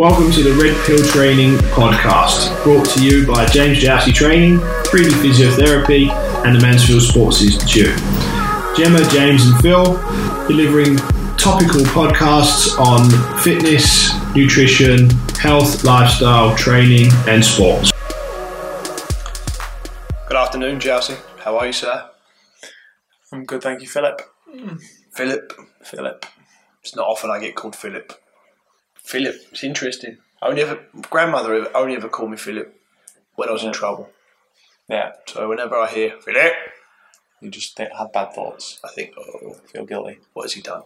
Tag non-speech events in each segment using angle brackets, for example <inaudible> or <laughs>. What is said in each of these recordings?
Welcome to the Red Pill Training Podcast, brought to you by James Jousey Training, 3D Physiotherapy, and the Mansfield Sports Institute. Gemma, James, and Phil delivering topical podcasts on fitness, nutrition, health, lifestyle, training, and sports. Good afternoon, Jousey. How are you, sir? I'm good, thank you, Philip. Philip. Philip. It's not often I get called Philip. Philip. It's interesting. I only ever grandmother only ever called me Philip when I was in trouble. Yeah, So whenever I hear Philip, you just think, have bad thoughts, I think, oh, feel guilty. what has he done?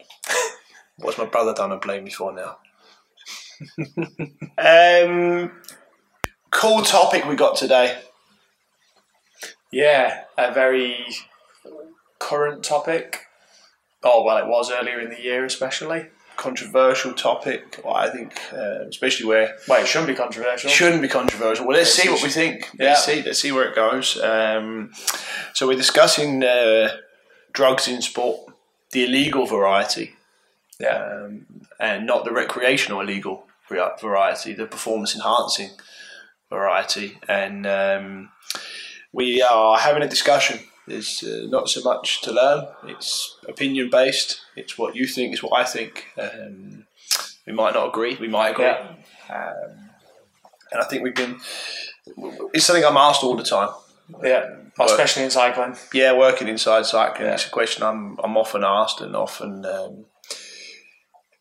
What's my brother done and blame me for now? <laughs> um, cool topic we got today. Yeah, a very current topic. Oh well, it was earlier in the year, especially. Controversial topic. Well, I think, uh, especially where Well, it shouldn't be controversial. Shouldn't be controversial. Well, let's see what we think. Yeah. Let's see. Let's see where it goes. Um, so we're discussing uh, drugs in sport, the illegal variety, Yeah, um, and not the recreational illegal variety, the performance enhancing variety. And um, we are having a discussion. There's uh, not so much to learn. It's opinion based. It's what you think. It's what I think. Um, we might not agree. We might agree. Yeah. Um, and I think we've been. It's something I'm asked all the time. yeah, especially in cycling. Yeah, working inside cycling, Yeah. it's a question I'm I'm often asked and often, um,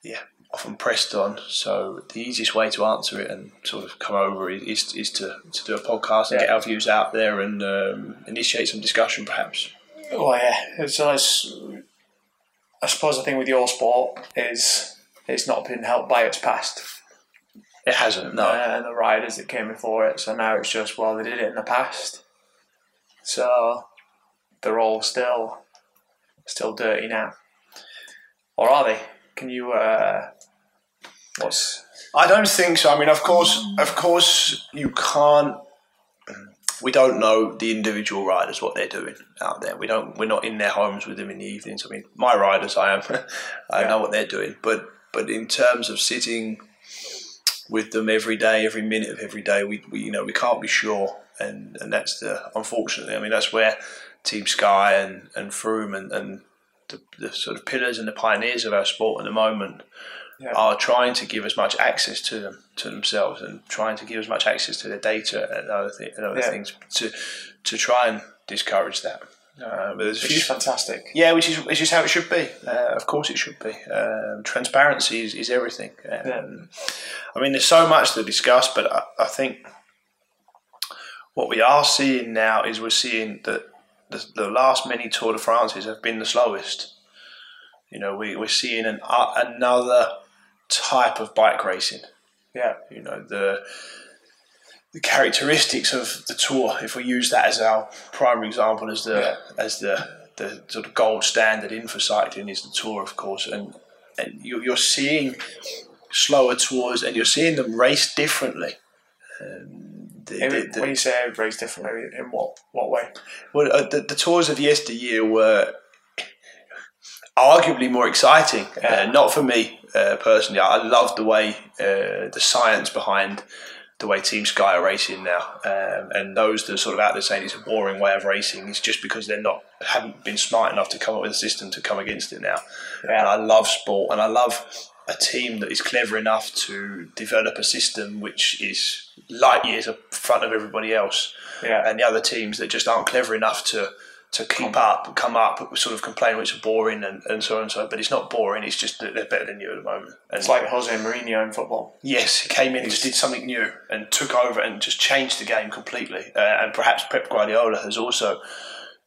yeah, often pressed on. So the easiest way to answer it and sort of come over is is, to, to do a podcast and Yeah. get our views out there and um, initiate some discussion, perhaps. Well, yeah. So it's, I suppose the thing with your sport is it's not been helped by its past. It hasn't, no. uh, and the riders that came before it. So now it's just well, they did it in the past, so they're all still still dirty now, or are they? Can you? Uh, what's I don't think so. I mean, of course, of course, you can't. We don't know the individual riders what they're doing out there. We don't. We're not in their homes with them in the evenings. I mean, my riders, I am. <laughs> I Yeah. know what they're doing, but but in terms of sitting with them every day, every minute of every day, we, we you know we can't be sure, and and that's the unfortunately. I mean, that's where Team Sky and and Froome and and the, the sort of pillars and the pioneers of our sport at the moment Yeah. are trying to give as much access to them to themselves and trying to give as much access to their data and other, th- and other Yeah. things to to try and discourage that. Uh, but which is fantastic? yeah, which is which is how it should be. Uh, of course, it should be. Um, transparency is, is everything. Um, I mean, there's so much to discuss, but I, I think what we are seeing now is we're seeing that the, the last many Tour de France's have been the slowest. You know, we, we're seeing an, uh, another type of bike racing. Yeah, You know, the the characteristics of the tour, if we use that as our primary example, as the Yeah. as the the sort of gold standard in for cycling is the tour, of course, and and you, you're seeing slower tours, and you're seeing them race differently. Um, the, the- the- when you say race differently, in what what way? well, uh, the, the tours of yesteryear were arguably more exciting. Yeah. Uh, not for me uh, personally. I love the way uh, the science behind the way Team Sky are racing now, um, and those that are sort of out there saying it's a boring way of racing is just because they're not haven't been smart enough to come up with a system to come against it now. And I love sport, and I love a team that is clever enough to develop a system which is light years in front of everybody else Yeah, and the other teams that just aren't clever enough to to keep up, come up, sort of complain it's boring and, and so on and so. on. But it's not boring. It's just that they're better than you at the moment. And it's like Jose Mourinho in football. yes, he came in and just did something new and took over and just changed the game completely. Uh, and perhaps Pep Guardiola has also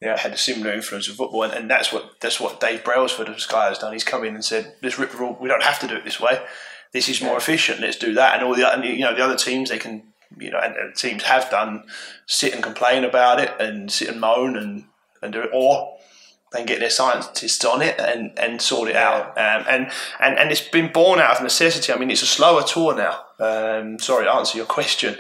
Yeah. had a similar influence of football, and, and that's what that's what Dave Brailsford of Sky has done. He's come in and said, "Let's rip the rule. We don't have to do it this way. This is more efficient. Let's do that." And all the and, you know the other teams they can you know and, and teams have done sit and complain about it and sit and moan and and do it, or they can get their scientists on it and, and sort it out. Um, and, and and it's been born out of necessity. I mean, it's a slower tour now. Um, sorry, to answer your question.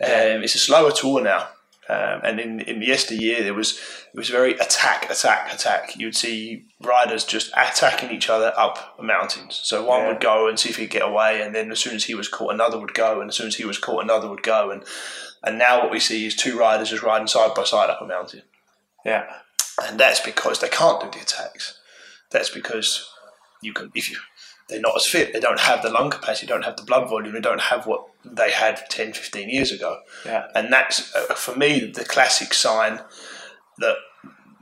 Um, it's a slower tour now. Um, and in, in the yesteryear, there was it was very attack, attack, attack. You'd see riders just attacking each other up mountains. So one Yeah. would go and see if he'd get away, and then as soon as he was caught, another would go, and as soon as he was caught, another would go. And and now what we see is two riders just riding side by side up a mountain, Yeah. and that's because they can't do the attacks. That's because you can if you they're not as fit. They don't have the lung capacity. They don't have the blood volume. They don't have what they had 10, 15 years ago. Yeah. And that's uh, for me the classic sign that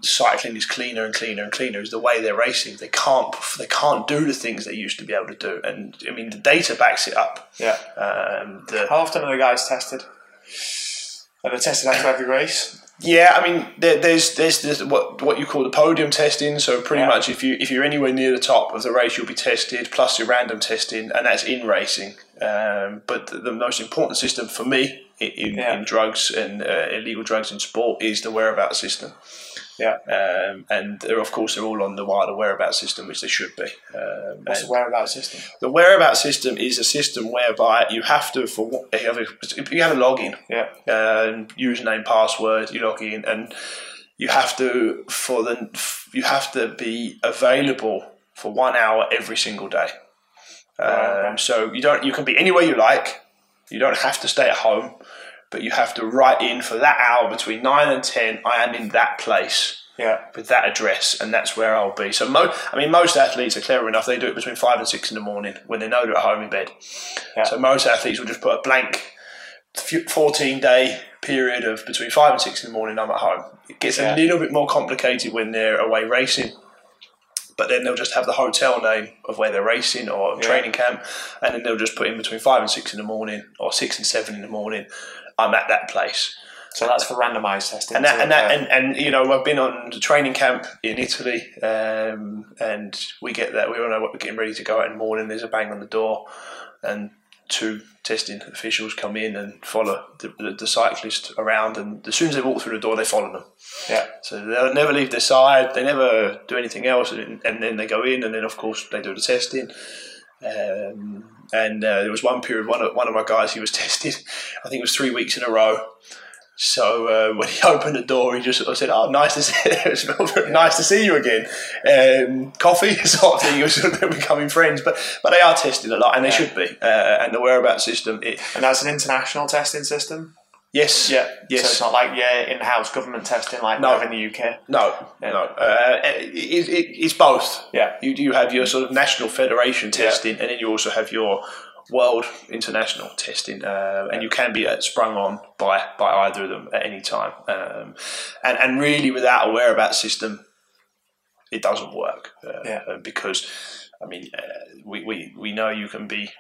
cycling is cleaner and cleaner and cleaner is the way they're racing. They can't they can't do the things they used to be able to do. And I mean the data backs it up. Yeah. Um, the, How often are the guys tested? Are they tested after every race? Yeah, I mean, there, there's there's there's what what you call the podium testing. So pretty Yeah. much, if you if you're anywhere near the top of the race, you'll be tested. Plus your random testing, and that's in racing. Um, but the, the most important system for me in, in, Yeah. in drugs and uh, illegal drugs in sport is the whereabouts system. Yeah. Um, and they're, of course, they're all on the wider whereabouts system, which they should be. Um, What's the whereabouts system? the whereabouts system is a system whereby you have to for what- you have a, you have a login Yeah. um, username, password, you log in, and you have to for the you have to be available for one hour every single day. Um, okay. So you don't you can be anywhere you like. You don't have to stay at home, but you have to write in for that hour between nine and ten. I am in that place Yeah. with that address, and that's where I'll be. So, mo- I mean, most athletes are clever enough; they do it between five and six in the morning when they know they're at home in bed. Yeah. So, most athletes will just put a blank fourteen-day period of between five and six in the morning. I'm at home. It gets Yeah. a little bit more complicated when they're away racing. But then they'll just have the hotel name of where they're racing or Yeah. training camp, and then they'll just put in between five and six in the morning or six and seven in the morning. I'm at that place. So that's for randomised testing. And that, and, that, and, and you know, I've been on the training camp in Italy, um, and we get that. We all know what we're getting ready to go out in the morning. There's a bang on the door, and two testing officials come in and follow the, the, the cyclist around. And as soon as they walk through the door, they follow them. yeah. So they'll never leave their side. They never do anything else, and, and then they go in, and then of course they do the testing. Um, and uh, there was one period, one of, one of my guys, he was <laughs> tested. I think it was three weeks in a row. So uh, <laughs> when he opened the door, he just sort of said, "Oh, nice to see, very <laughs> nice to see you again." Um, coffee, <laughs> sort of thing. Was sort of becoming friends, but but they are tested a lot, and they should be. Uh, and the whereabouts system, it, And that's an international testing system. yes, Yeah. yes. So it's not like yeah, in-house government testing like No. in the UK. No, Yeah. no. Uh, it, it, it's both. Yeah. You you have your sort of national federation testing, and then you also have your world international testing, uh, and you can be uh, sprung on by by either of them at any time. Um, and and really, without a whereabouts system, it doesn't work. Uh, Yeah. uh, because I mean, uh, we, we we know you can be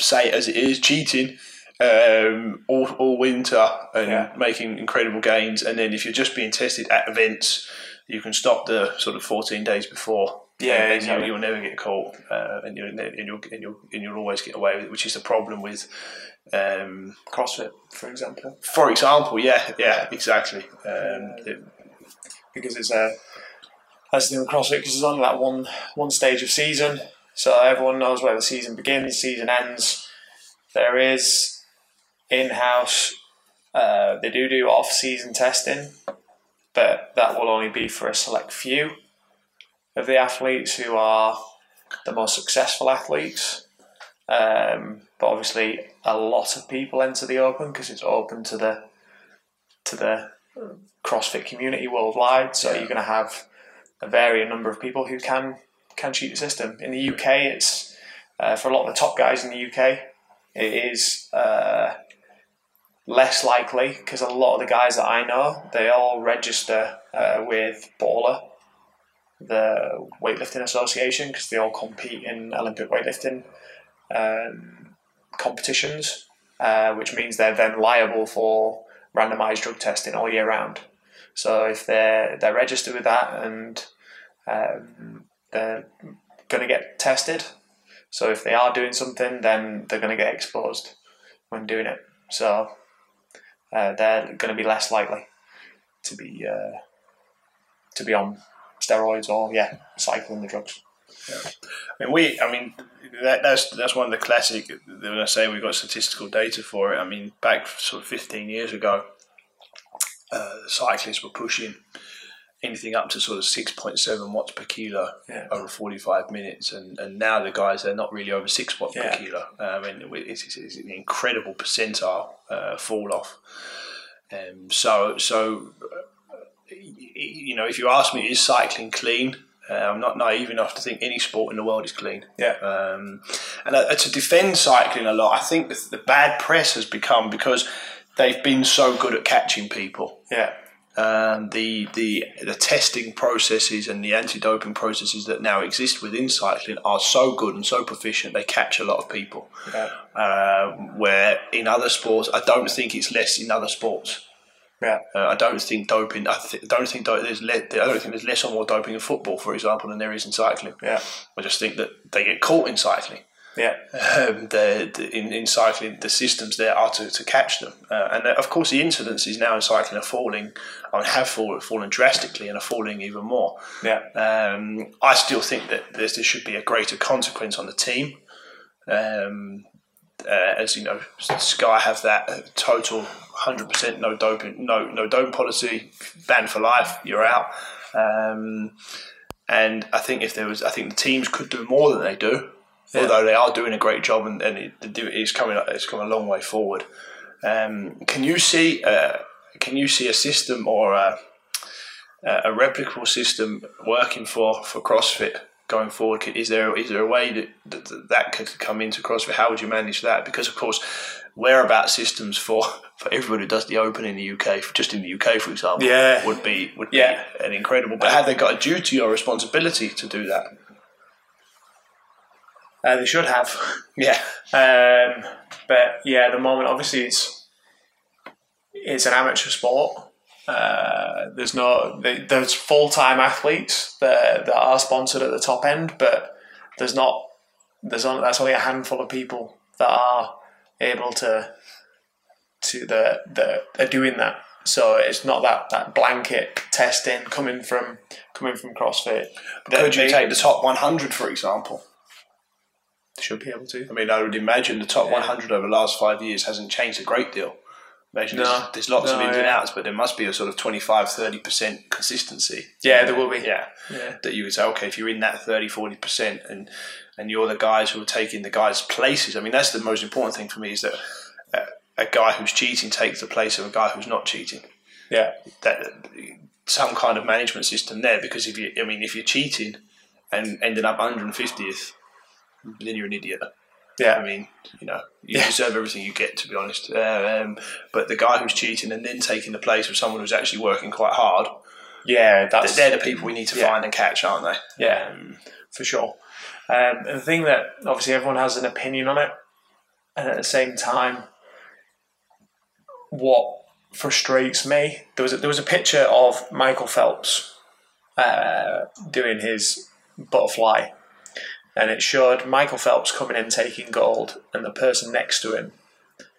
say as it is cheating. Um, all, all winter and Yeah. making incredible gains, and then if you're just being tested at events, you can stop the sort of 14 days before. Yeah, exactly. you, you'll never get caught, uh, and, you'll, and you'll and you'll and you'll always get away with it, which is the problem with. Um, CrossFit, for example, for example, yeah, yeah, exactly. Um, it- because it's a that's the thing with CrossFit because it's only that one one stage of season, so everyone knows where the season begins, season ends. There is in-house. Uh, they do do off-season testing, but that will only be for a select few of the athletes who are the most successful athletes. Um, but obviously, a lot of people enter the open because it's open to the to the CrossFit community worldwide. So you're going to have a varying number of people who can can cheat the system. In the UK, it's uh, for a lot of the top guys in the UK, it is uh, less likely because a lot of the guys that I know they all register uh, with Baller, the weightlifting association, because they all compete in Olympic weightlifting um, competitions, uh, which means they're then liable for randomized drug testing all year round. So if they're they're registered with that and um, they're going to get tested, so if they are doing something, then they're going to get exposed when doing it. So uh, they're going to be less likely to be uh, to be on steroids or yeah, cycling the drugs. I mean, we. I mean, that, that's that's one of the classic. When I say we've got statistical data for it, I mean, back sort of 15 years ago, uh, cyclists were pushing anything up to sort of 6.7 watts per kilo Yeah. over 45 minutes, and, and now the guys they're not really over six watts Yeah. per kilo. I mean, it's, it's, it's an incredible percentile uh, fall off. Um, so so uh, you know, if you ask me, is cycling clean? Uh, I'm not naive enough to think any sport in the world is clean. Yeah. Um, and uh, to defend cycling a lot, I think the, the bad press has become because they've been so good at catching people. Yeah. Um, the the the testing processes and the anti-doping processes that now exist within cycling are so good and so proficient they catch a lot of people. Yeah. Uh, where in other sports, I don't think it's less in other sports. Yeah. Uh, I don't think doping. I th- don't think do- there's. Le- I don't think there's less or more doping in football, for example, than there is in cycling. Yeah. I just think that they get caught in cycling. Yeah. Um, the, the, in, in cycling, the systems there are to, to catch them. Uh, and uh, of course, the incidences now in cycling are falling, I mean, have fallen, fallen drastically and are falling even more. Yeah. Um, I still think that there should be a greater consequence on the team. Um, uh, as you know, Sky have that total 100% no doping, no no doping policy, banned for life. You're out. Um, and I think if there was, I think the teams could do more than they do, Yeah. although they are doing a great job and, and it, it's coming it's come a long way forward. Um, can you see uh, can you see a system or a, a replicable system working for, for CrossFit going forward? Is there is there a way that, that that could come into CrossFit? How would you manage that? Because of course, whereabout systems for, <laughs> for everybody who does the Open in the UK, just in the UK, for example, Yeah. would be would Yeah. be an incredible. But have they got a duty or responsibility to do that? Uh, they should have. <laughs> Yeah, Um, but yeah, at the moment, obviously, it's it's an amateur sport. Uh, there's no the- there's full time athletes that that are sponsored at the top end, but there's not there's only that's only a handful of people that are able to to the that are doing that. So it's not that, that blanket testing coming from coming from CrossFit. Could you they take the top 100 for example? should be able to. I mean, I would imagine the top Yeah. 100 over the last five years hasn't changed a great deal. Imagine No. there's, lots of No, ins and outs, but there must be a sort of 25, 30% consistency. Yeah, there will be. Yeah. Yeah. That you would say, okay, if you're in that 30, 40% and, and you're the guys who are taking the guys' places, I mean, that's the most important thing for me is that a, a guy who's cheating takes the place of a guy who's not cheating. Yeah. That Some kind of management system there because if you, I mean, if you're cheating and ending up 150th, then you're an idiot. Yeah. I mean, you know, you Yeah. deserve everything you get, to be honest. Uh, um, but the guy who's cheating and then taking the place of someone who's actually working quite hard, Yeah, that's they're the people we need to Yeah. find and catch, aren't they? Yeah. Um, for sure. Um, and the thing that obviously everyone has an opinion on it, and at the same time, what frustrates me there was a, there was a picture of Michael Phelps uh, doing his butterfly, and it showed Michael Phelps coming in taking gold, and the person next to him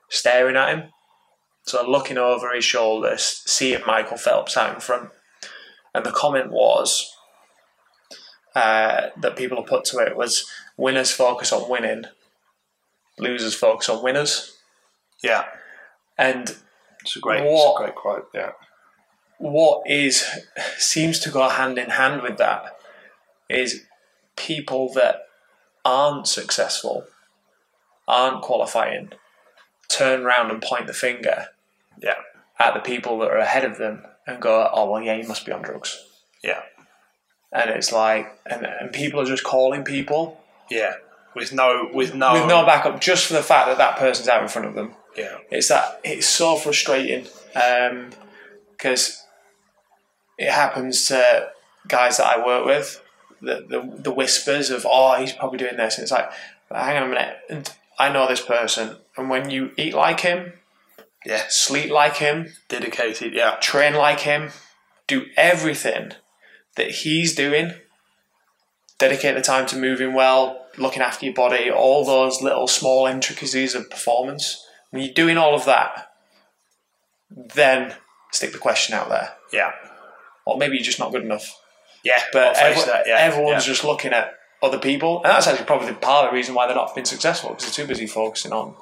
staring at him. So looking over his shoulder, seeing Michael Phelps out in front, and the comment was uh, that people have put to it was winners focus on winning, losers focus on winners. yeah, And it's a great, What- it's a great quote. Yeah, what is seems to go hand in hand with that is people that aren't successful, aren't qualifying, turn around and point the finger yeah, at the people that are ahead of them and go, "Oh well, yeah, you must be on drugs." yeah, And it's like, and, and people are just calling people yeah. With no, with no, with no backup just for the fact that that person's out in front of them. yeah, It's that it's so frustrating um, because it happens to guys that I work with. The, the the whispers of oh he's probably doing this. And it's like hang on a minute. And I know this person. And when you eat like him yeah. sleep like him Dedicated. Yeah, train like him do everything that he's doing dedicate the time to moving well looking after your body all those little small intricacies of performance. When you're doing all of that then stick the question out there. Yeah, or maybe you're just not good enough yeah. but every- that. Yeah, everyone's yeah. just looking at other people, and that's actually probably part of the reason why they're not been successful because they're too busy focusing on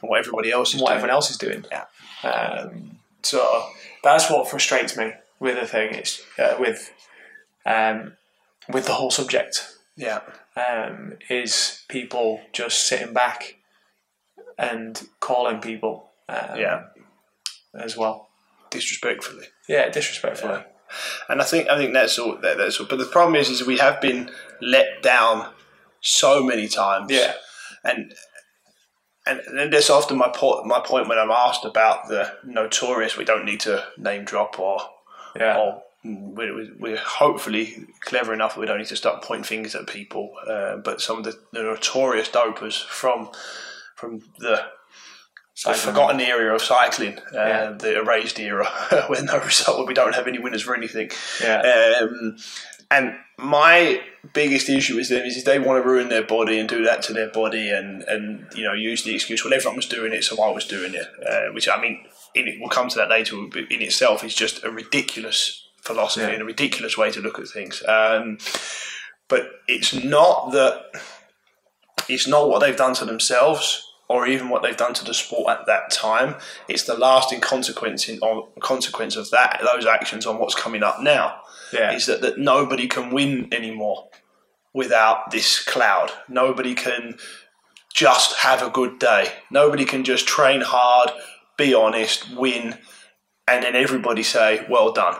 what everybody else is what doing. everyone else is doing. Yeah. Um, so that's what frustrates me with the thing is uh, with um, with the whole subject Yeah. um, is people just sitting back and calling people um, Yeah. as well. Disrespectfully. Yeah, disrespectfully. And I think I think that's all. That, that's all. But the problem is, is we have been let down so many times. Yeah. And and, and that's often my point. My point when I'm asked about the notorious. We don't need to name drop or Yeah. or we're, we're- we're hopefully clever enough we don't need to start pointing fingers at people. Uh, but some of the, the notorious dopers from from the the forgotten era of cycling, uh, Yeah. the erased era, <laughs> when no result, when we don't have any winners for anything. Yeah. Um, and my biggest issue with them is if they want to ruin their body and do that to their body and, and you know use the excuse, well, everyone was doing it, so I was doing it. Uh, which I mean, in we'll come to that later. but In itself, is just a ridiculous philosophy Yeah. and a ridiculous way to look at things. Um, but it's not that it's not what they've done to themselves or even what they've done to the sport at that time. It's the lasting consequence in, on, consequence of that those actions on what's coming up now. Yeah. Is that, that nobody can win anymore without this cloud. Nobody can just have a good day. Nobody can just train hard, be honest, win, and then everybody say, "Well done."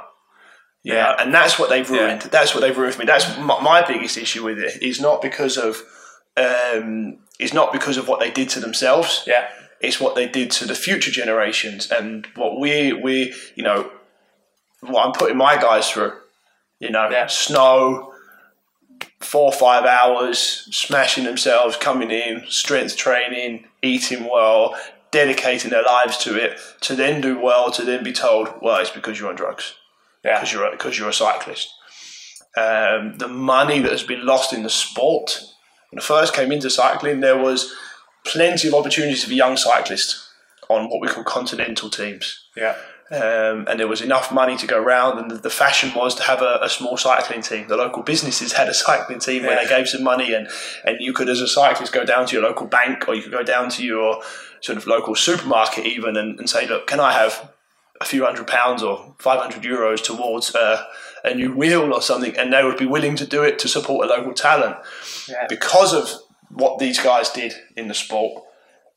You Yeah. know, and that's what they've Yeah. ruined. That's what they've ruined for me. That's my, my biggest issue with it. Is not because of, um, it's not because of what they did to themselves. Yeah. It's what they did to the future generations and what we we you know, what I'm putting my guys through. You know, Yeah. snow, four or five hours, smashing themselves, coming in, strength training, eating well, dedicating their lives to it, to then do well, to then be told, well, it's because you're on drugs Yeah. because you're because you're a cyclist. Um, the money that has been lost in the sport. When I first came into cycling, there was plenty of opportunities for young cyclists on what we call continental teams. Yeah. Um, and there was enough money to go around, and the, the fashion was to have a, a small cycling team. The local businesses had a cycling team where they gave some money, and, and you could, as a cyclist, go down to your local bank or you could go down to your sort of local supermarket even and, and say, look, can I have a few hundred pounds or 500 euros towards uh, a new wheel or something? And they would be willing to do it to support a local talent Yeah. because of what these guys did in the sport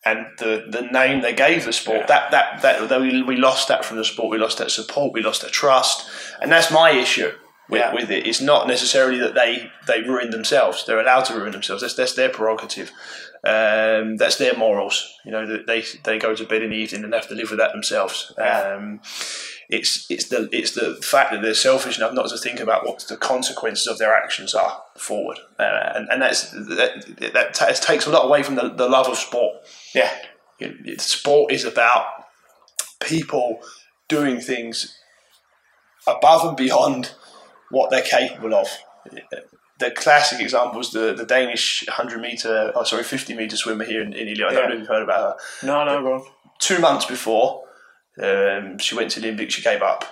and the, the name they gave the sport. Yeah. That, that that that we, we lost that from the sport. We lost that support. We lost that trust, and that's my issue with, Yeah. with it. It's not necessarily that they they ruined themselves. They're allowed to ruin themselves. That's that's their prerogative. Um, that's their morals. You know they they go to bed in the evening and have to live with that themselves. Yeah. Um, it's it's the it's the fact that they're selfish enough not to think about what the consequences of their actions are forward, uh, and and that's that, that ta- takes a lot away from the, the love of sport. Yeah. Know, sport is about people doing things above and beyond what they're capable of. The classic example was the, the Danish 100 meter, oh sorry, 50 meter swimmer here in, in Ely. I don't Yeah. know if you've heard about her No, no, go two months before um, she went to the Olympics, she gave up.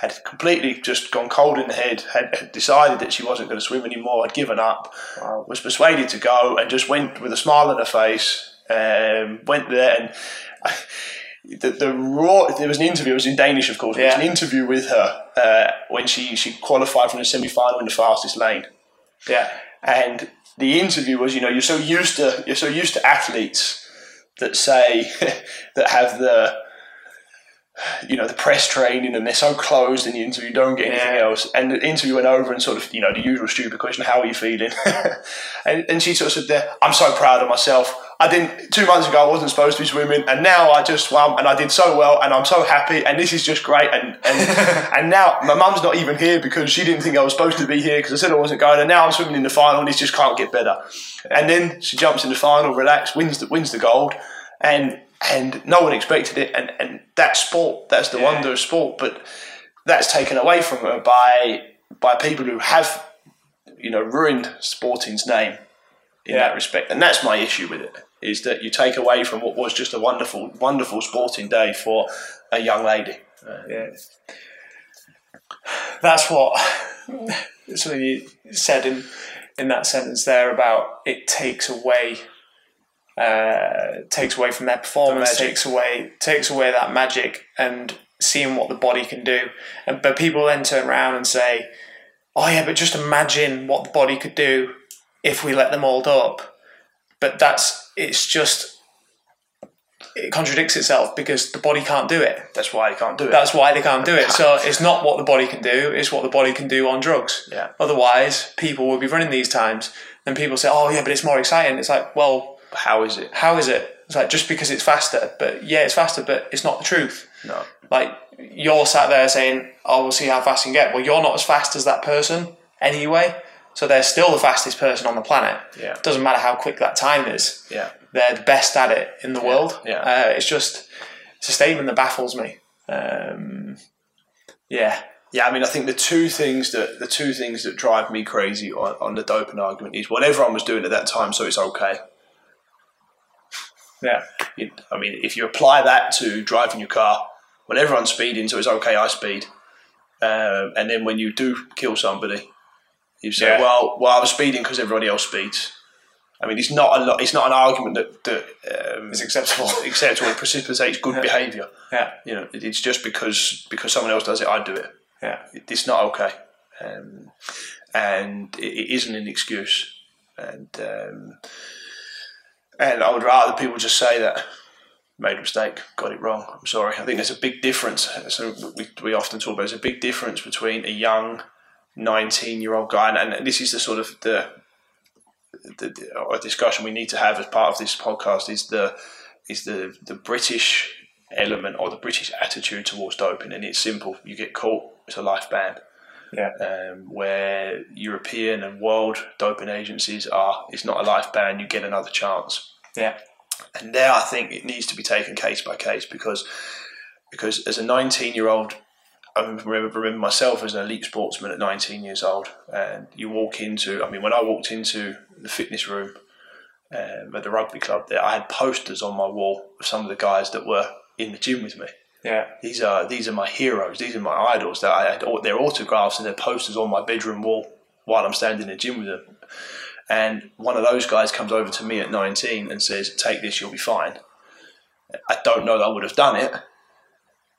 Had completely just gone cold in the head, had, had decided that she wasn't going to swim anymore, had given up, Wow. was persuaded to go, and just went with a smile on her face. Um, went there, and <laughs> the, the raw. There was an interview. It was in Danish, of course. There was an interview with her uh, when she she qualified from the semi final in the fastest lane Yeah. and the interview was, you know, you're so used to you're so used to athletes that say <laughs> that have the you know the press training and they're so closed in the interview, don't get anything Yeah. else. And the interview went over and sort of you know the usual stupid question, how are you feeling? <laughs> and, and she sort of said, there, I'm so proud of myself. I didn't two months ago. I wasn't supposed to be swimming, and now I just swam, and I did so well, and I'm so happy, and this is just great. And and, <laughs> and now my mum's not even here because she didn't think I was supposed to be here because I said I wasn't going, and now I'm swimming in the final, and this just can't get better. And then she jumps in the final, relaxed, wins the wins the gold, and and no one expected it, and and that's sport. That's the Yeah. wonder of sport, but that's taken away from her by by people who have you know ruined sporting's name in Yeah. that respect, and that's my issue with it. Is that you take away from what was just a wonderful, wonderful sporting day for a young lady. Yeah. That's what something you said in in that sentence there about it takes away uh, takes away from their performance, magic. takes away takes away that magic and seeing what the body can do. And but people then turn around and say, "Oh yeah, but just imagine what the body could do if we let them hold up." But that's it's just it contradicts itself because the body can't do it. That's why you can't do it. That's why they can't do it. So <laughs> it's not what the body can do; it's what the body can do on drugs. Yeah. Otherwise, people will be running these times. and people say, "Oh yeah, but it's more exciting." It's like, well, How is it? how is it? It's like just because it's faster, but yeah, it's faster, but it's not the truth. No. Like you're sat there saying, "Oh, we'll see how fast you can get." Well, you're not as fast as that person anyway, so they're still the fastest person on the planet. Yeah. Doesn't matter how quick that time is. Yeah. They're the best at it in the world. yeah. Uh, it's just it's a statement that baffles me. Um, yeah, Yeah, I mean, I think the two things that the two things that drive me crazy on, on the doping argument is what everyone was doing at that time, so it's okay. Yeah, You- I mean, if you apply that to driving your car, when everyone's speeding, so it's okay, I speed. Um, and then when you do kill somebody, you say, Yeah. "Well, well, I was speeding because everybody else speeds." I mean, it's not a lot. It's not an argument that that um, it's acceptable. <laughs> acceptable and precipitates good behaviour. yeah, You know, it- it's just because because someone else does it, I do it. yeah, It's not okay, um, and it, it isn't an excuse. And um, and I would rather people just say that made a mistake, got it wrong. I'm sorry. I think there's a big difference. So we, we often talk about there's a big difference between a young 19 year old guy, and, and this is the sort of the, the, the discussion we need to have as part of this podcast is the is the the British element or the British attitude towards doping, and it's simple. You get caught, it's a life ban. Yeah, Um, where European and world doping agencies are, it's not a life ban. You get another chance. yeah, And there, I think it needs to be taken case by case because because as a 19 year old, I remember, remember myself as an elite sportsman at 19 years old, and you walk into. I mean, when I walked into the fitness room um, at the rugby club, there I had posters on my wall of some of the guys that were in the gym with me. Yeah, These are these are my heroes. These are my idols. That I had all their autographs and their posters on my bedroom wall while I'm standing in the gym with them. And one of those guys comes over to me at 19 and says, "Take this, you'll be fine." I don't know that I would have done it.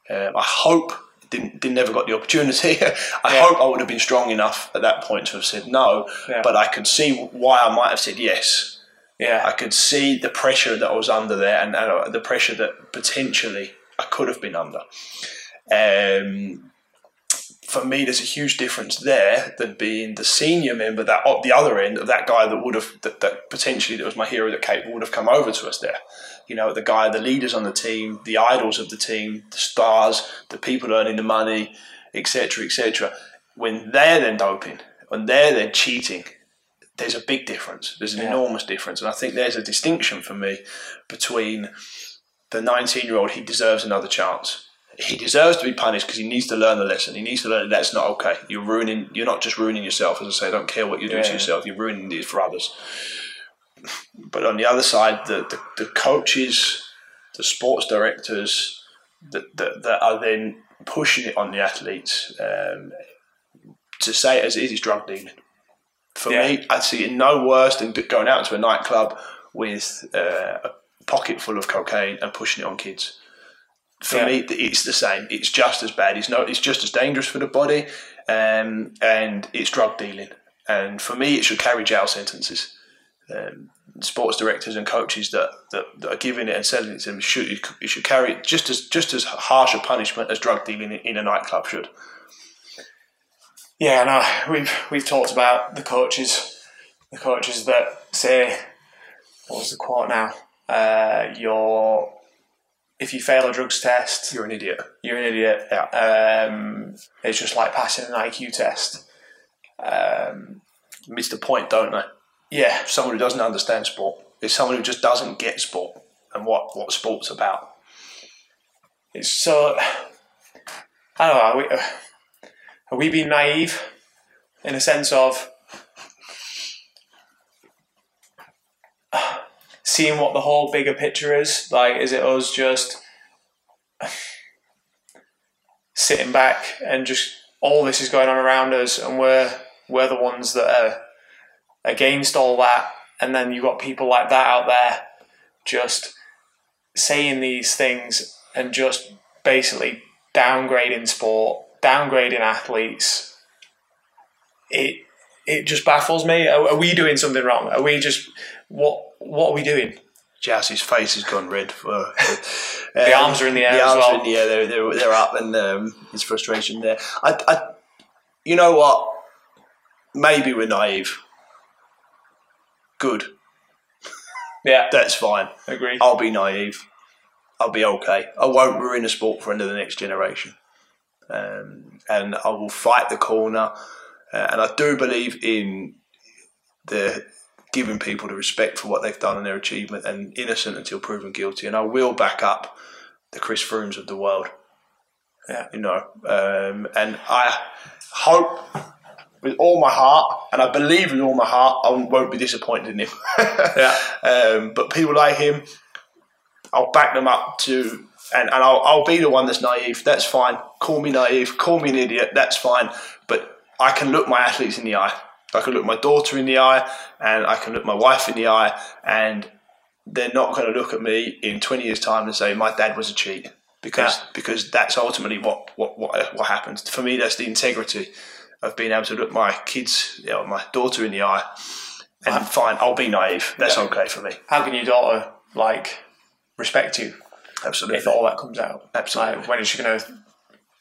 Um, I hope didn't didn't never got the opportunity. <laughs> I Yeah. hope I would have been strong enough at that point to have said no. Yeah. But I could see why I might have said yes. yeah, I could see the pressure that I was under there and, and uh, the pressure that potentially I could have been under. Um, for me, there's a huge difference there than being the senior member that at the other end of that guy that would have that, that potentially that was my hero that Kate would have come over to us there. You know, the guy, the leaders on the team, the idols of the team, the stars, the people earning the money, etc., etc. When they're then doping, when they're then cheating, there's a big difference. There's an Yeah. enormous difference, and I think there's a distinction for me between the 19 year old. He deserves another chance. He deserves to be punished because he needs to learn the lesson. He needs to learn that that's not okay. You're ruining. You're not just ruining yourself. As I say, I don't care what you do to yourself. You're ruining it for others. But on the other side, the the, the coaches, the sports directors, that, that that are then pushing it on the athletes. Um, to say it as it is, is drug dealing. For Yeah. me, I see it no worse than going out to a nightclub with uh, a pocket full of cocaine and pushing it on kids. For Yeah. me, it's the same. It's just as bad. It's no. It's just as dangerous for the body, um, and it's drug dealing. And for me, it should carry jail sentences. Um, sports directors and coaches that, that, that are giving it and selling it to them should you should carry it just as just as harsh a punishment as drug dealing in, in a nightclub should. Yeah, no, we've we've talked about the coaches, the coaches that say, what was the quote now? Uh, you're if you fail a drugs test, You're an idiot. you're an idiot. Yeah. Um, it's just like passing an IQ test. Um, Miss the point, don't they? yeah, someone who doesn't understand sport. is someone who just doesn't get sport and what, what sport's about. it's so. I don't know. Are we, uh, are we being naive in a sense of seeing what the whole bigger picture is? Like, is it us just sitting back and just all this is going on around us, and we're we're the ones that are against all that, and then you've got people like that out there just saying these things and just basically downgrading sport, downgrading athletes. It it just baffles me. Are, are we doing something wrong? Are we just what what are we doing? Jousey's face has gone red. For, <laughs> the um, arms are in the air. The arms well. are in the air. They're, they're, they're up, and um, his frustration there. I, I, you know what? Maybe we're naive. Good. Yeah, that's fine. Agree. I'll be naive. I'll be okay. I won't ruin the sport for into the next generation, um, and I will fight the corner. Uh, and I do believe in the giving people the respect for what they've done and their achievement and innocent until proven guilty. And I will back up the Chris Froomes of the world. Yeah. You know, um, and I hope with all my heart, and I believe with all my heart, I won't be disappointed in him. <laughs> yeah. Um, but people like him, I'll back them up to, and, and I'll, I'll be the one that's naive. That's fine. Call me naive. Call me an idiot. That's fine. But I can look my athletes in the eye. I can look my daughter in the eye and I can look my wife in the eye and they're not going to look at me in 20 years time and say my dad was a cheat. Because yeah. because that's ultimately what, what what what happens. For me that's the integrity of being able to look my kids you know, my daughter in the eye and fine I'll be naive. That's yeah. okay for me. How can your daughter like respect you? Absolutely. If all that comes out? Absolutely. like, when is she going to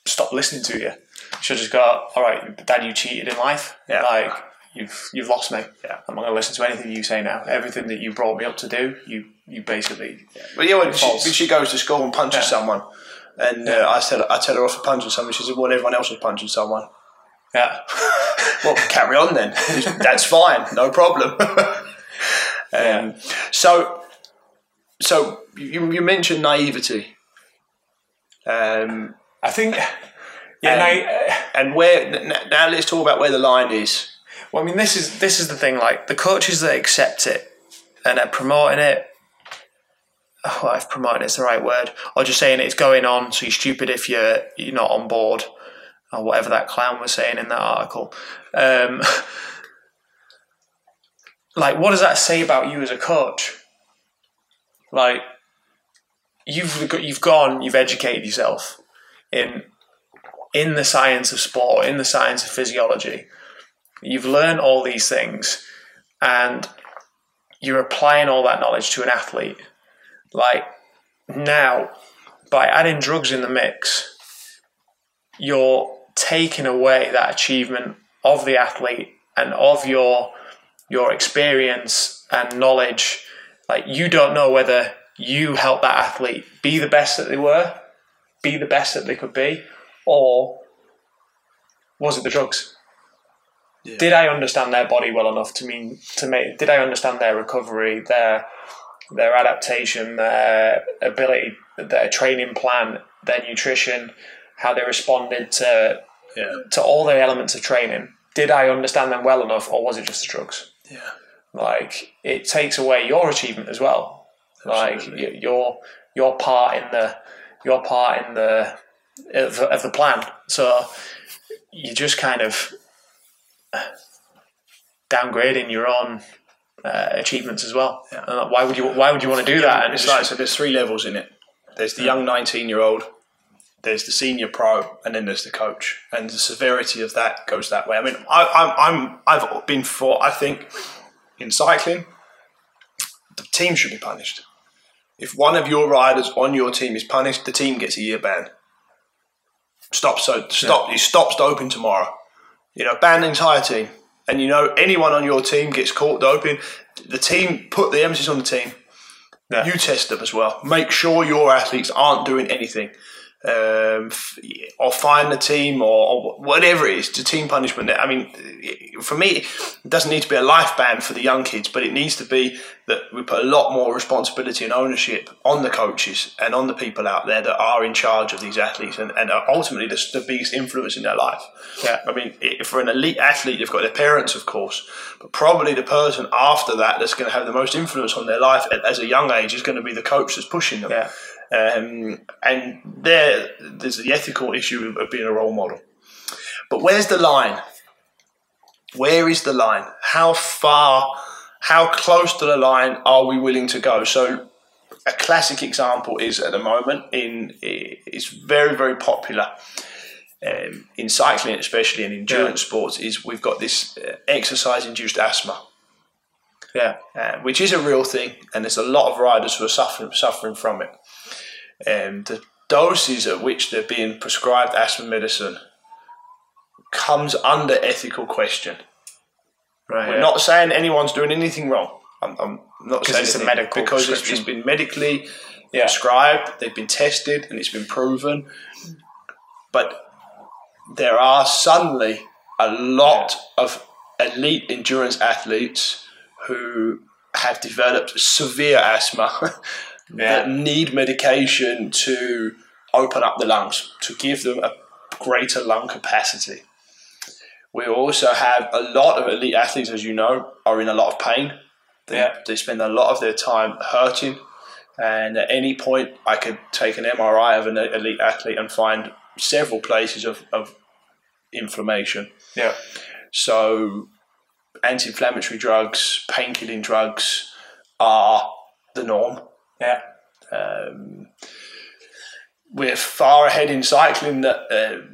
stop listening to you she'll just go all right dad you cheated in life yeah like you've you've lost me. Yeah. I'm not going to listen to anything you say now. Everything that you brought me up to do, you you basically. Yeah. But yeah, when she, she, goes to school and punches yeah. someone, and uh, I said I tell her off for punching someone, she said, "Well, everyone else was punching someone." Yeah. <laughs> well, carry on then. That's fine, no problem. <laughs> um, so, so you, you mentioned naivety. Um, I think. Yeah, <laughs> and, and where now? Let's talk about where the line is well, I mean, this is this is the thing. Like the coaches that accept it and are promoting it. Oh, if promoting it's the right word, or just saying it's going on, so you're stupid if you're you're not on board, or whatever that clown was saying in that article. Um, <laughs> like, what does that say about you as a coach? Like, you've you've gone, you've educated yourself in in the science of sport, in the science of physiology, You've learned all these things and you're applying all that knowledge to an athlete. Like now, by adding drugs in the mix, you're taking away that achievement of the athlete and of your your experience and knowledge. Like you don't know whether you helped that athlete be the best that they were, be the best that they could be, or was it the drugs? Yeah. Did I understand their body well enough to mean to make? Did I understand their recovery, their their adaptation, their ability, their training plan, their nutrition, how they responded to yeah. to all the elements of training? Did I understand them well enough, or was it just the drugs? Yeah, like it takes away your achievement as well. Absolutely. Like your your part in the your part in the of, of the plan. So you just kind of downgrading your own uh, achievements as well. Yeah. Why would you Why would you want to do that? And it's like so. There's three levels in it. There's the young 19 year old. There's the senior pro, and then there's the coach. And the severity of that goes that way. I mean, I, I'm, I'm I've been for. I think in cycling, the team should be punished. If one of your riders on your team is punished, the team gets a year ban. Stop so stop. Yeah. You stop doping tomorrow. You know, ban the entire team. And you know, anyone on your team gets caught doping, the team put the emphasis on the team. Yeah. You test them as well. Make sure your athletes aren't doing anything um, or find the team or, or, whatever it is to team punishment. I mean, for me, it doesn't need to be a life ban for the young kids, but it needs to be that we put a lot more responsibility and ownership on the coaches and on the people out there that are in charge of these athletes and, and are ultimately the, the, biggest influence in their life. Yeah. I mean, for an elite athlete, they've got their parents, of course, but probably the person after that that's going to have the most influence on their life as a young age is going to be the coach that's pushing them. Yeah. Um, and there, there's the ethical issue of being a role model. But where's the line? where is the line? How far, how close to the line are we willing to go? So, a classic example is at the moment in it's very very popular um, in cycling, especially in endurance yeah. sports, is we've got this uh, exercise induced asthma. Yeah, uh, which is a real thing, and there's a lot of riders who are suffering suffering from it. And um, the doses at which they're being prescribed asthma medicine comes under ethical question. Right, We're yeah. not saying anyone's doing anything wrong. I'm, I'm not saying it's a medical because it's, it's been medically yeah. prescribed, they've been tested, and it's been proven. But there are suddenly a lot yeah. of elite endurance athletes who have developed severe asthma <laughs> yeah. that need medication to open up the lungs, to give them a greater lung capacity. We also have a lot of elite athletes, as you know, are in a lot of pain. They, yeah. they spend a lot of their time hurting. And at any point, I could take an MRI of an elite athlete and find several places of, of inflammation. Yeah. So, anti inflammatory drugs, pain-killing drugs are the norm. Yeah. Um, we're far ahead in cycling that uh,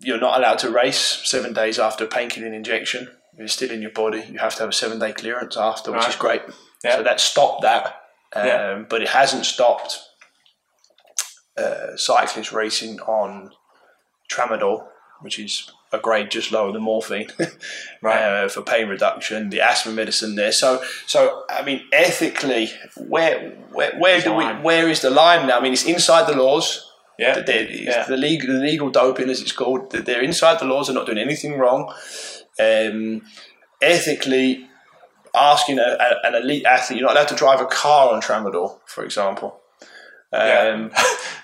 you're not allowed to race seven days after a painkilling injection. It's still in your body. You have to have a seven day clearance after, which right. is great. Yeah. So that stopped that. Um, yeah. But it hasn't stopped uh, cyclists racing on tramadol, which is a grade just lower than morphine, <laughs> right? Uh, for pain reduction, the asthma medicine there. So, so I mean, ethically, where where, where do we where is the line now? I mean, it's inside the laws. Yeah, yeah. the legal the legal doping, as it's called. They're inside the laws. They're not doing anything wrong. Um, ethically, asking a, a, an elite athlete, you're not allowed to drive a car on tramadol, for example. Um, yeah.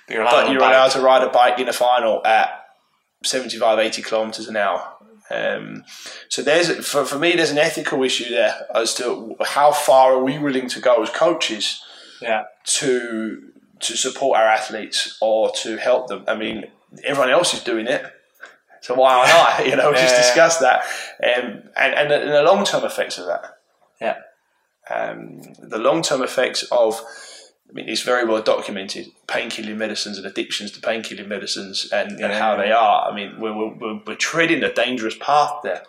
you're but you're allowed to ride a bike in a final at 75, 80 kilometers an hour. Um, so there's for, for me, there's an ethical issue there as to how far are we willing to go as coaches, yeah. to to support our athletes or to help them. I mean, everyone else is doing it, so why aren't I? <laughs> You know, yeah. just discuss that, um, and and the, and the long term effects of that. Yeah, um, the long term effects of I mean, it's very well documented painkilling medicines and addictions to painkilling medicines and, and yeah. how they are. I mean, we're, we're, we're, treading a dangerous path there.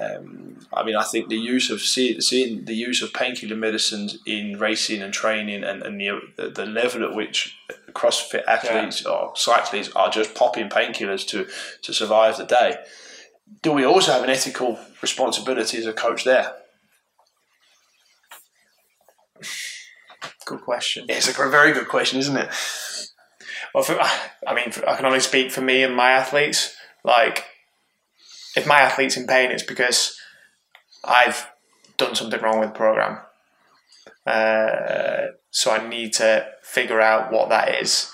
Um, I mean, I think the use of seeing, seeing the use of painkilling medicines in racing and training and, and the, the level at which CrossFit athletes yeah. or cyclists are just popping painkillers to, to survive the day. Do we also have an ethical responsibility as a coach there? Good question. It's a very good question, isn't it? Well, for, I mean, I can only speak for me and my athletes. Like, if my athlete's in pain, it's because I've done something wrong with the program. Uh, so I need to figure out what that is.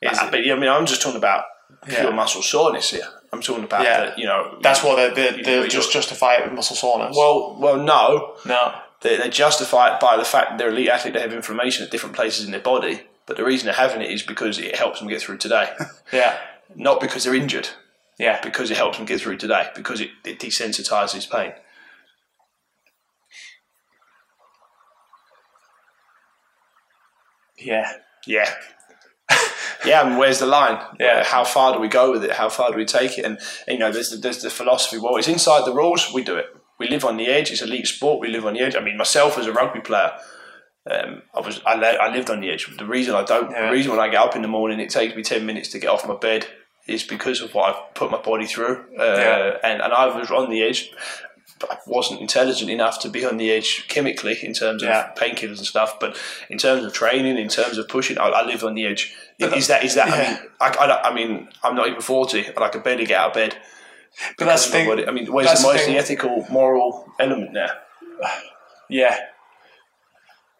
is uh, but I mean, I'm just talking about pure yeah. muscle soreness here. I'm talking about yeah. the, you know. That's what they just justify it with muscle soreness. Well, well, no, no. They, they justify it by the fact that they're elite athlete, they have inflammation at different places in their body. But the reason they're having it is because it helps them get through today. <laughs> yeah. Not because they're injured. Yeah. Because it helps them get through today, because it, it desensitizes pain. Yeah. Yeah. <laughs> yeah, and where's the line? Yeah. How far do we go with it? How far do we take it? And, you know, there's the, there's the philosophy, well, it's inside the rules, we do it we live on the edge. It's elite sport. We live on the edge. I mean, myself as a rugby player, um, I was I, I, lived on the edge. The reason I don't, yeah. the reason when I get up in the morning, it takes me ten minutes to get off my bed is because of what I've put my body through. Uh, yeah. and, and I was on the edge. But I wasn't intelligent enough to be on the edge chemically in terms of yeah. painkillers and stuff. But in terms of training, in terms of pushing, I, I live on the edge. Is that is that? I mean, I, I, I mean, I'm not even forty, and I can barely get out of bed. But that's the thing. It, I mean, where's the, the ethical, moral element there? Yeah.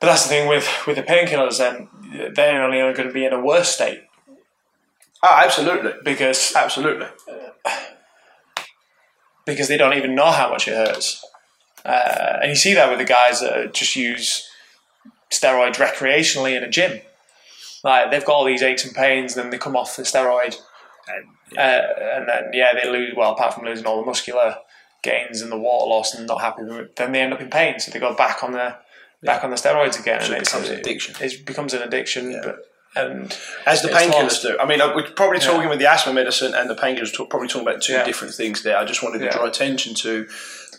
But that's the thing with, with the painkillers, then they're only going to be in a worse state. Oh, absolutely. Because absolutely. Because they don't even know how much it hurts. Uh, and you see that with the guys that just use steroids recreationally in a gym. Like they've got all these aches and pains, then they come off the steroid and, uh, and then yeah, they lose. Well, apart from losing all the muscular gains and the water loss and not happy with it, then they end up in pain. So they go back on the back on the steroids again, So and it becomes an addiction. It becomes an addiction, but and As the painkillers do. I mean, uh, we're probably Yeah. talking with the asthma medicine and the painkillers, talk, probably talking about two Yeah. different things there. I just wanted to Yeah. draw attention to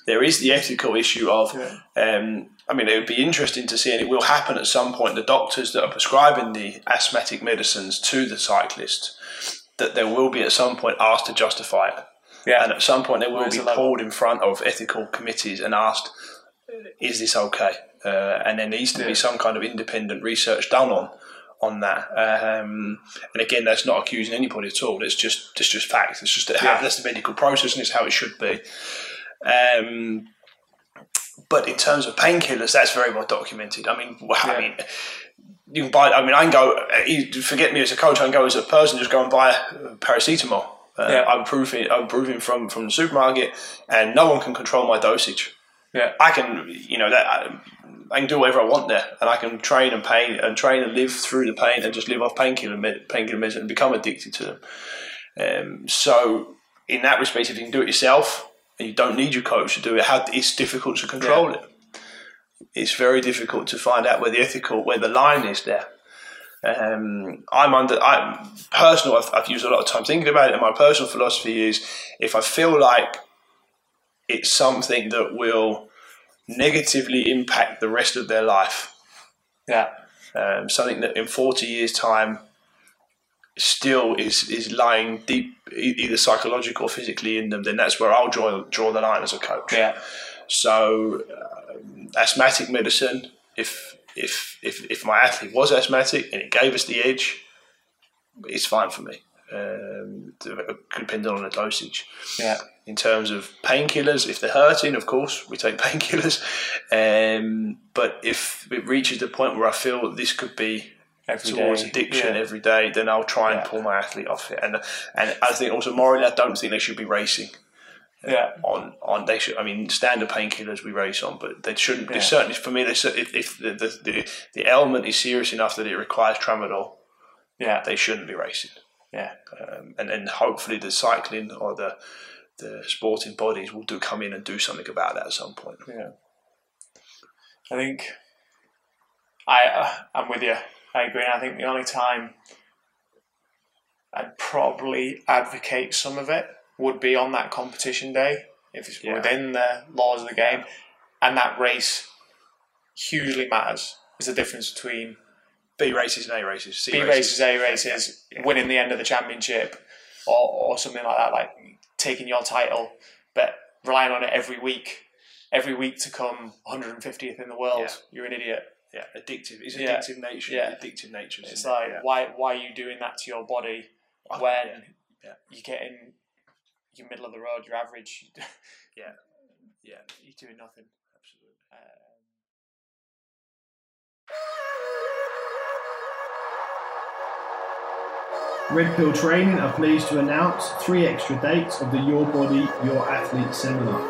there is the ethical issue of, Yeah. um, I mean, it would be interesting to see, and it will happen at some point, the doctors that are prescribing the asthmatic medicines to the cyclist, that there will be at some point asked to justify it. yeah, And at some point, they will Where's be the pulled in front of ethical committees and asked, "Is this okay?" Uh, and there needs to Yeah. be some kind of independent research done on on that. Um, and again, that's not accusing anybody at all. It's just it's just facts. It's just how Yeah. that's the medical process and it's how it should be. Um, but in terms of painkillers, that's very well documented. I mean, I Yeah. mean. You can buy. I mean, I can go. Forget me as a coach. I can go as a person. Just go and buy paracetamol. Uh, Yeah. I'm proving. I'm proving from from the supermarket, and no one can control my dosage. yeah, I can, you know, that I, I can do whatever I want there, and I can train and pain and train and live through the pain and just live off painkiller painkiller meds and become addicted to them. Um, so, in that respect, if you can do it yourself and you don't need your coach to do it, how it's difficult to control it. It's very difficult to find out where the ethical, where the line is there. Um, I'm under. I personal. I've, I've used a lot of time thinking about it. And my personal philosophy is, if I feel like it's something that will negatively impact the rest of their life, yeah, um, something that in 40 years' time still is is lying deep, either psychologically or physically in them, then that's where I'll draw draw the line as a coach. yeah, So, um, asthmatic medicine, if if if if my athlete was asthmatic and it gave us the edge, it's fine for me. Um, depending on the dosage. yeah, In terms of painkillers, if they're hurting, of course we take <laughs> painkillers. Um, but if it reaches the point where I feel this could be Every towards day, addiction yeah. every day, then I'll try and Yeah. pull my athlete off it. And and I think also morally, I don't think they should be racing yeah, on on they should I mean standard painkillers we race on but they shouldn't Yeah. certainly for me they if, if the, the, the the ailment is serious enough that it requires tramadol yeah, they shouldn't be racing yeah, um, and then hopefully the cycling or the the sporting bodies will do come in and do something about that at some point yeah. I think I uh, I'm with you. I agree. And I think the only time I'd probably advocate some of it would be on that competition day if it's Yeah. within the laws of the game, and that race hugely matters. There's a difference between B races and A races C B races, A races, winning the end of the championship, or, or something like that, like taking your title, but relying on it every week, every week to come 150th in the world. Yeah. You're an idiot. yeah addictive it's Yeah. addictive nature Yeah. addictive nature It's like yeah. why why are you doing that to your body Oh, when yeah. Yeah. You get in your middle of the road, you're average, <laughs> yeah. Yeah. You're doing nothing. absolutely. Um, Red Pill Training are pleased to announce three extra dates of the Your Body, Your Athlete seminar,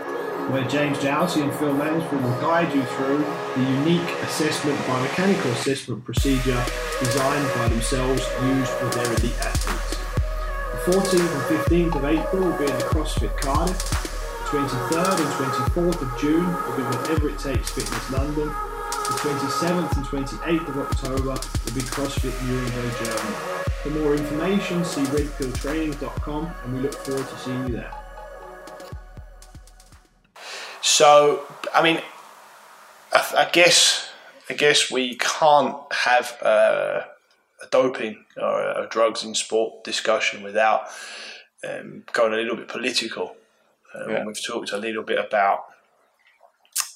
where James Jousey and Phil Mansfield will guide you through the unique assessment biomechanical assessment procedure designed by themselves used for their elite athletes. The 14th and 15th of April will be in the CrossFit Cardiff. 23rd and 24th of June will be Whatever It Takes Fitness London. The 27th and 28th of October will be CrossFit Nuremberg, Germany. For more information, see redpilltraining.com and we look forward to seeing you there. So, I mean, I, I guess I guess we can't have a, a doping or a, drugs in sport discussion without um, going a little bit political. Um, Yeah. We've talked a little bit about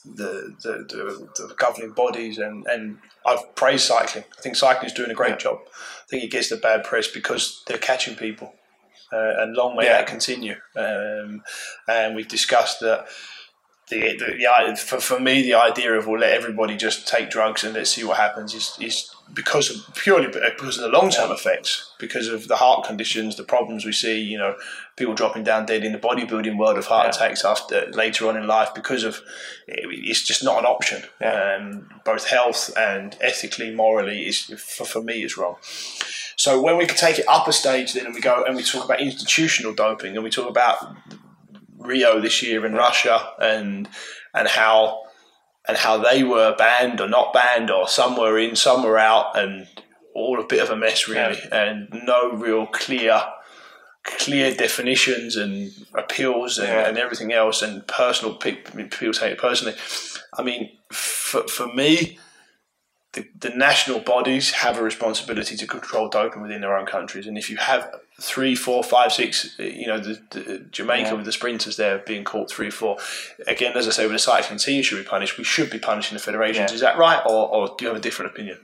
the the, the, the governing bodies, and, and I've praised cycling. I think cycling is doing a great job. I think it gets the bad press because they're catching people, uh, and long may Yeah. that continue. Um, and we've discussed that the, the, the for, for me the idea of we'll let everybody just take drugs and let's see what happens is, is because of purely because of the long term effects because of the heart conditions the problems we see you know people dropping down dead in the bodybuilding world of heart Yeah. attacks after later on in life because of it's just not an option Yeah. um, both health and ethically morally is for, for me is wrong so when we can take it up a stage then and we go and we talk about institutional doping and we talk about Rio this year in Russia, and and how and how they were banned or not banned, or some were in, some were out, and all a bit of a mess really, and no real clear clear definitions and appeals and, Yeah. and everything else and personal people take it personally. I mean, for, for me, the, the national bodies have a responsibility to control doping within their own countries. And if you have three, four, five, six, you know, the, the Jamaica Yeah. with the sprinters there being caught three, four, again, as I say, with the cycling team should be punished. We should be punishing the federations. Yeah. Is that right? Or, or do you have a different opinion?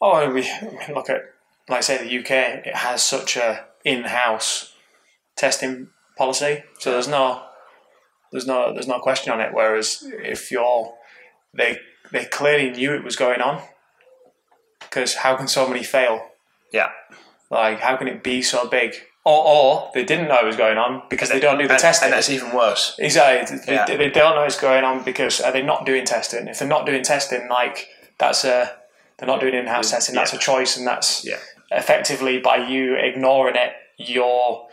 Oh, we I mean, look at, like I say, the UK. It has such a in-house testing policy, so there's no, there's no, there's no question on it. Whereas if you're, they they clearly knew it was going on, because how can so many fail? Yeah. Like, how can it be so big? Or, or they didn't know it was going on because they don't do the and, testing. And that's even worse. Exactly. They, Yeah. they don't know what's going on because are they not doing testing? If they're not doing testing, like that's a they're not doing in-house mm, testing. That's Yeah. a choice, and that's Yeah. effectively by you ignoring it, you're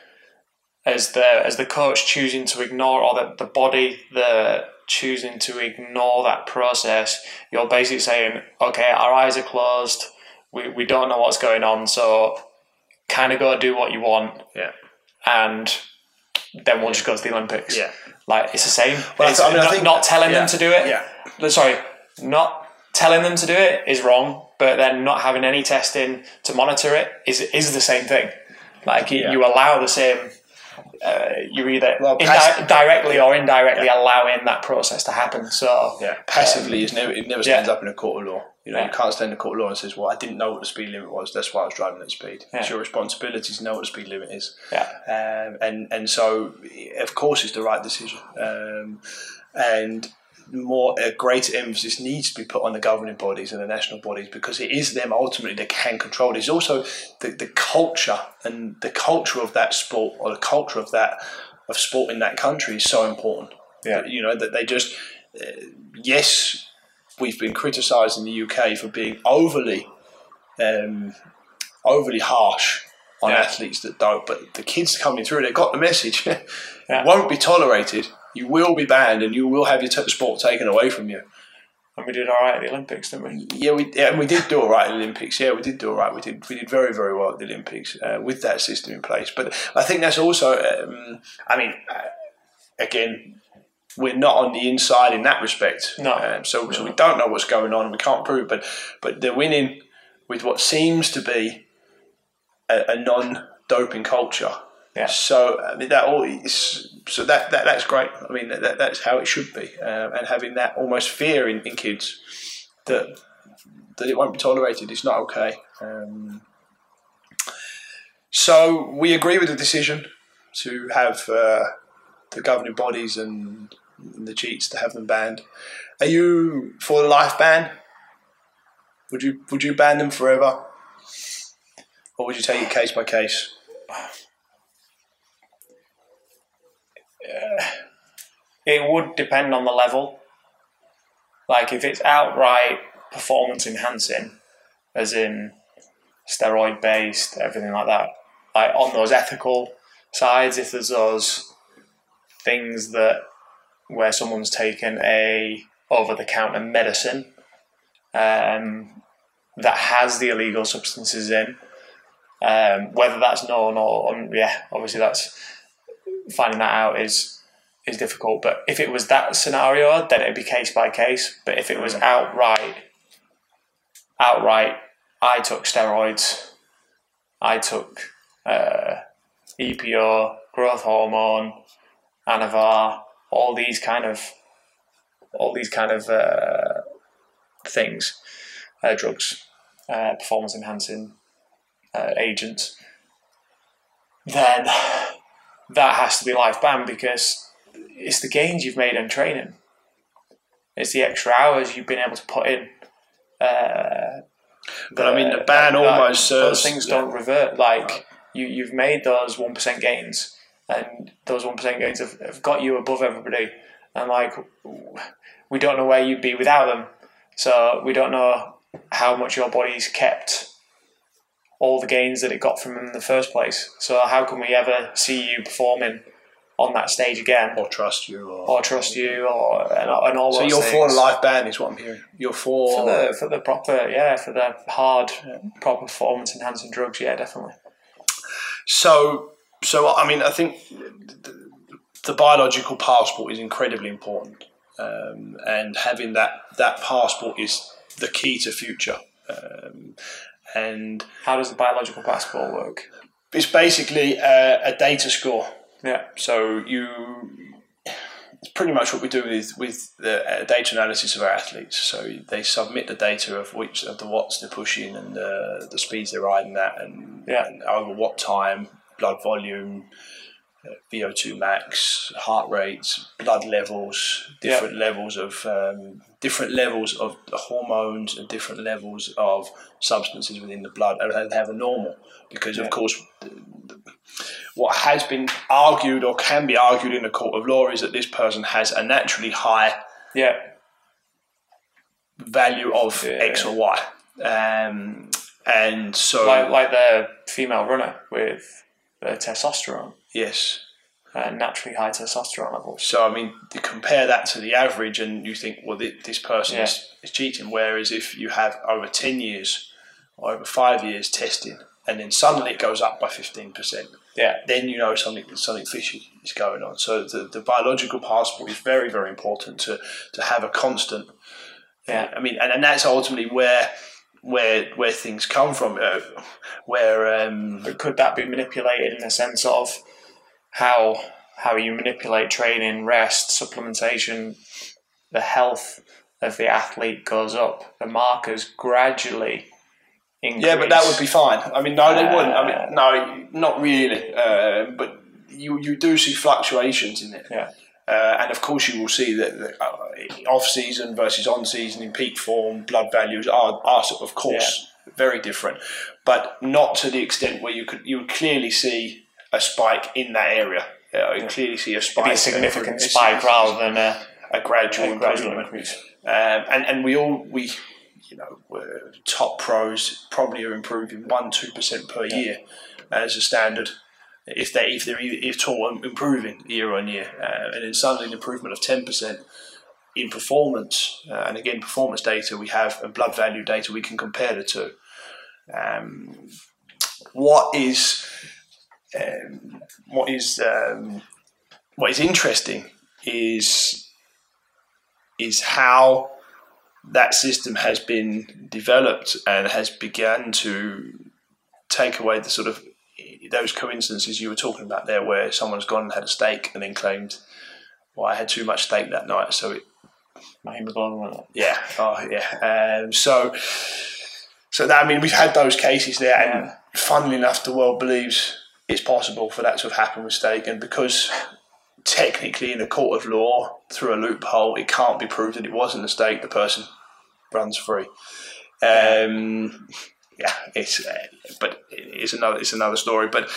as the as the coach choosing to ignore or the, the body the choosing to ignore that process. You're basically saying, okay, our eyes are closed. We we don't know what's going on, so kind of go do what you want, Yeah. and then we'll just go to the Olympics. Yeah. Like it's the same. Well, I It's I mean, I not, think- not telling yeah, them to do it. yeah. Sorry, not telling them to do it is wrong, but then not having any testing to monitor it is is the same thing. Like Yeah. you allow the same. Uh, you either Well, indi- directly or indirectly allowing that process to happen. So Yeah, passively is never it never yeah. stands up in a court of law. You know, Yeah. you can't stand in a court of law and says, "Well, I didn't know what the speed limit was. That's why I was driving at speed." It's your responsibility to know what the speed limit is, yeah, um, and and so of course it's the right decision. Um, and more a greater emphasis needs to be put on the governing bodies and the national bodies because it is them ultimately that can control it. It's also the, the culture and the culture of that sport or the culture of that of sport in that country is so important. Yeah. you know that they just uh, yes, we've been criticised in the UK for being overly um, overly harsh on Yeah. athletes that don't. But the kids coming through, they've got the message. <laughs> Yeah. It won't be tolerated. You will be banned, and you will have your t- sport taken away from you. and we did all right at the Olympics, didn't we? Yeah, we yeah, and we did do all right at the Olympics. Yeah, we did do all right. We did we did very very well at the Olympics uh, with that system in place. But I think that's also, um, I mean, uh, again, we're not on the inside in that respect. No. um, so so we don't know what's going on. We can't prove. But but they're winning with what seems to be a, a non-doping culture. Yeah. So I mean that all is so that, that that's great. I mean that, that's how it should be, um, and having that almost fear in, in kids that that it won't be tolerated. It's not okay. Um, so we agree with the decision to have uh, the governing bodies and the cheats to have them banned. Are you for the life ban? Would you would you ban them forever, or would you take it case by case? It would depend on the level. Like if it's outright performance enhancing, as in steroid based, everything like that. Like on those ethical sides, if there's those things that where someone's taken a over the counter medicine um, that has the illegal substances in, um, whether that's known or yeah, obviously that's finding that out is is difficult. But if it was that scenario, then it'd be case by case. But if it was outright, outright, I took steroids, I took uh, EPO, growth hormone, Anavar, all these kind of, all these kind of uh, things, uh, drugs, uh, performance enhancing uh, agents. Then that has to be life banned because it's the gains you've made in training. It's the extra hours you've been able to put in. Uh, But I mean, the ban that- almost those serves. things don't revert. Like you, you've made those one percent gains, and those one percent gains have, have got you above everybody. And like, we don't know where you'd be without them. So we don't know how much your body's kept all the gains that it got from them in the first place. So how can we ever see you performing on that stage again, or trust you, or, or trust you, or and, and all So you're things. for a life ban, is what I'm hearing. You're for, for the for the proper yeah for the hard proper performance enhancing drugs yeah definitely So, so I mean, I think the, the biological passport is incredibly important, um, and having that that passport is the key to future. Um, and how does the biological passport work it's basically a, a data score. yeah So you, it's pretty much what we do with with the uh, data analysis of our athletes. So they submit the data of which of the watts they're pushing and the the speeds they're riding at, and, Yeah. and over what time, blood volume, uh, VO two max, heart rates, blood levels, different levels of um, different levels of hormones and different levels of substances within the blood, and they have a normal because Yeah. of course what has been argued or can be argued in a court of law is that this person has a naturally high yeah value of Yeah. X or Y. Um, and so, like like the female runner with the testosterone yes. uh, naturally high testosterone levels So, I mean, you compare that to the average and you think, well, thi- this person is, is cheating. Whereas if you have over 10 years or over five years testing and then suddenly it goes up by 15%, yeah then you know something something fishy is going on. So the, the biological passport is very very important to to have a constant. Yeah. I mean, and, and that's ultimately where where where things come from. Uh, where um, but could that be manipulated in the sense of how how you manipulate training rest supplementation the health of the athlete goes up the markers gradually increase yeah, but that would be fine. I mean, no, they wouldn't. I Uh, mean, no, not really. Uh, but you you do see fluctuations in it. Yeah. Uh, and of course, you will see that the, uh, off season versus on season in peak form, blood values are, are of course very different, but not to the extent where you could you would clearly see a spike in that area. Yeah, you clearly see a spike, be a significant spike rather than a, a gradual, a gradual improvement. increase Um, and and we all we you know we're top pros probably are improving one two percent per year as a standard. If they if they're if at all improving year on year, uh, and then suddenly an improvement of ten percent in performance, uh, and again performance data we have and blood value data we can compare the two. Um, what is um, what is um, what is interesting is is how that system has been developed and has begun to take away the sort of those coincidences you were talking about there, where someone's gone and had a steak and then claimed, "Well, I had too much steak that night, so it my hemoglobin yeah, oh yeah." Um, so, so that I mean, we've had those cases there, and funnily enough, the world believes it's possible for that to have happened with steak, and because technically in a court of law through a loophole, it can't be proved that it wasn't a steak. The person runs free. Um, yeah, it's uh, but it's another it's another story. But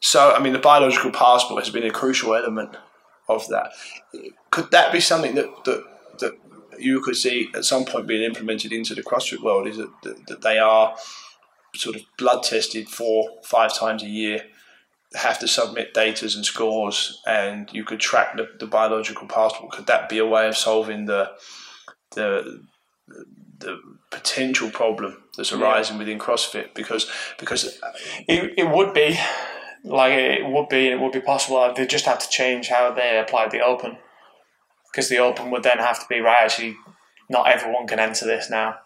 so I mean, the biological passport has been a crucial element of that. Could that be something that that that you could see at some point being implemented into the CrossFit world? Is that, that they are sort of blood tested four five times a year? Have to submit datas and scores, and you could track the, the biological passport. Could that be a way of solving the the the potential problem that's arising within CrossFit? Because because uh, It, it would be like it would be it would be possible. They just have to change how they apply the open because the open would then have to be right. Actually, not everyone can enter this now.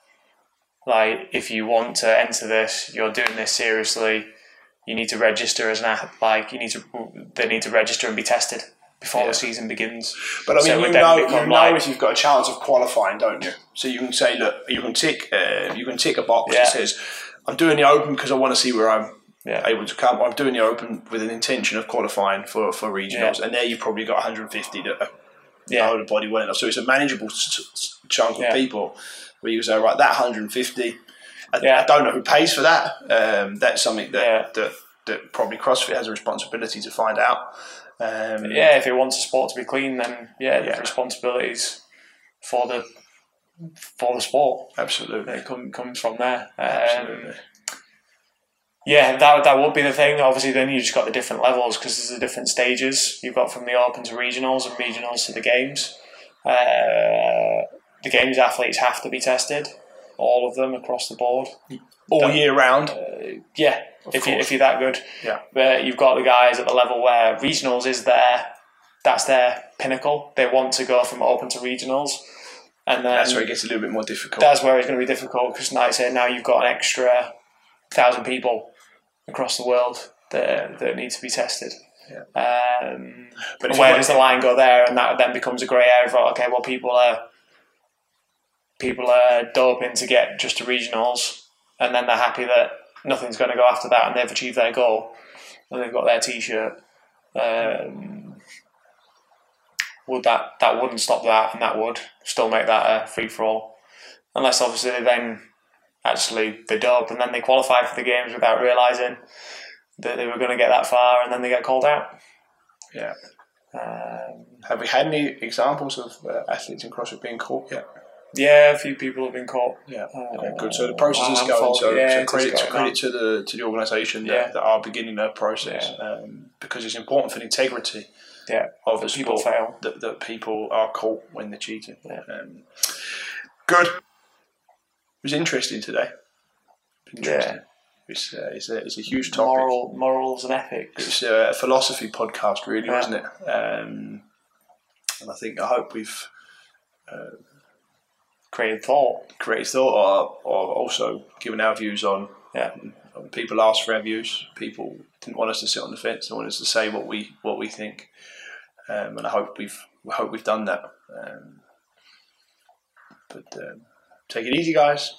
Like if you want to enter this, you're doing this seriously. You need to register as an app. like you need to they need to register and be tested before Yeah. the season begins. But I mean, So you know, you know like- if you've got a chance of qualifying, don't you? So you can say, look, you can tick, uh, you can tick a box Yeah. that says, "I'm doing the Open because I want to see where I'm Yeah. able to come. I'm doing the Open with an intention of qualifying for for regionals." And there you've probably got 150 that are Yeah. body well enough. So it's a manageable chunk of people where you say, right, that 150. I, Yeah. I don't know who pays for that. Um, that's something that, Yeah. that that probably CrossFit has a responsibility to find out. Um, Yeah, if it wants a sport to be clean, then yeah, Yeah. responsibilities for the for the sport absolutely. it come, comes from there. Um, Absolutely. Yeah, that that would be the thing. Obviously, then you just got the different levels because there's the different stages. You've got from the Open to regionals and regionals to the games. Uh, the games athletes have to be tested, all of them across the board. all Don't- year round. Uh, yeah, Of if you if you're that good. Yeah. But you've got the guys at the level where regionals is their that's their pinnacle. They want to go from open to regionals, and then That's where it gets a little bit more difficult. that's where it's going to be difficult because, like I say, now you've got an extra thousand people across the world that that need to be tested. Um, but where does the line go there? And that then becomes a grey area. For, okay, well, people are people are doping to get just to regionals, and then they're happy that nothing's going to go after that, and they've achieved their goal, and they've got their T-shirt. Um, would that that wouldn't stop that, and that would still make that a free for all, unless obviously they then actually they dope and then they qualify for the games without realizing that they were going to get that far, and then they get called out. yeah. Um, Have we had any examples of uh, athletes in CrossFit being caught yet? Yeah, a few people have been caught. Yeah. Uh, Okay, good. So the process is going. So, yeah, so credit, going credit to the to the organisation that, Yeah. that are beginning that process um, because it's important for the integrity Yeah, of the people fail. that, that people are caught when they're cheating. Yeah. Um, good. It was interesting today. Interesting. It's, uh, it's, a, it's a huge topic. Moral, morals and ethics. It's a philosophy podcast, really, Yeah. wasn't it? Um, and I think I hope we've Creative thought. created thought or, or also giving our views on Yeah. people asked for our views. People didn't want us to sit on the fence. They wanted us to say what we what we think, um, and I hope we've we hope we've done that. Um, but um, take it easy, guys.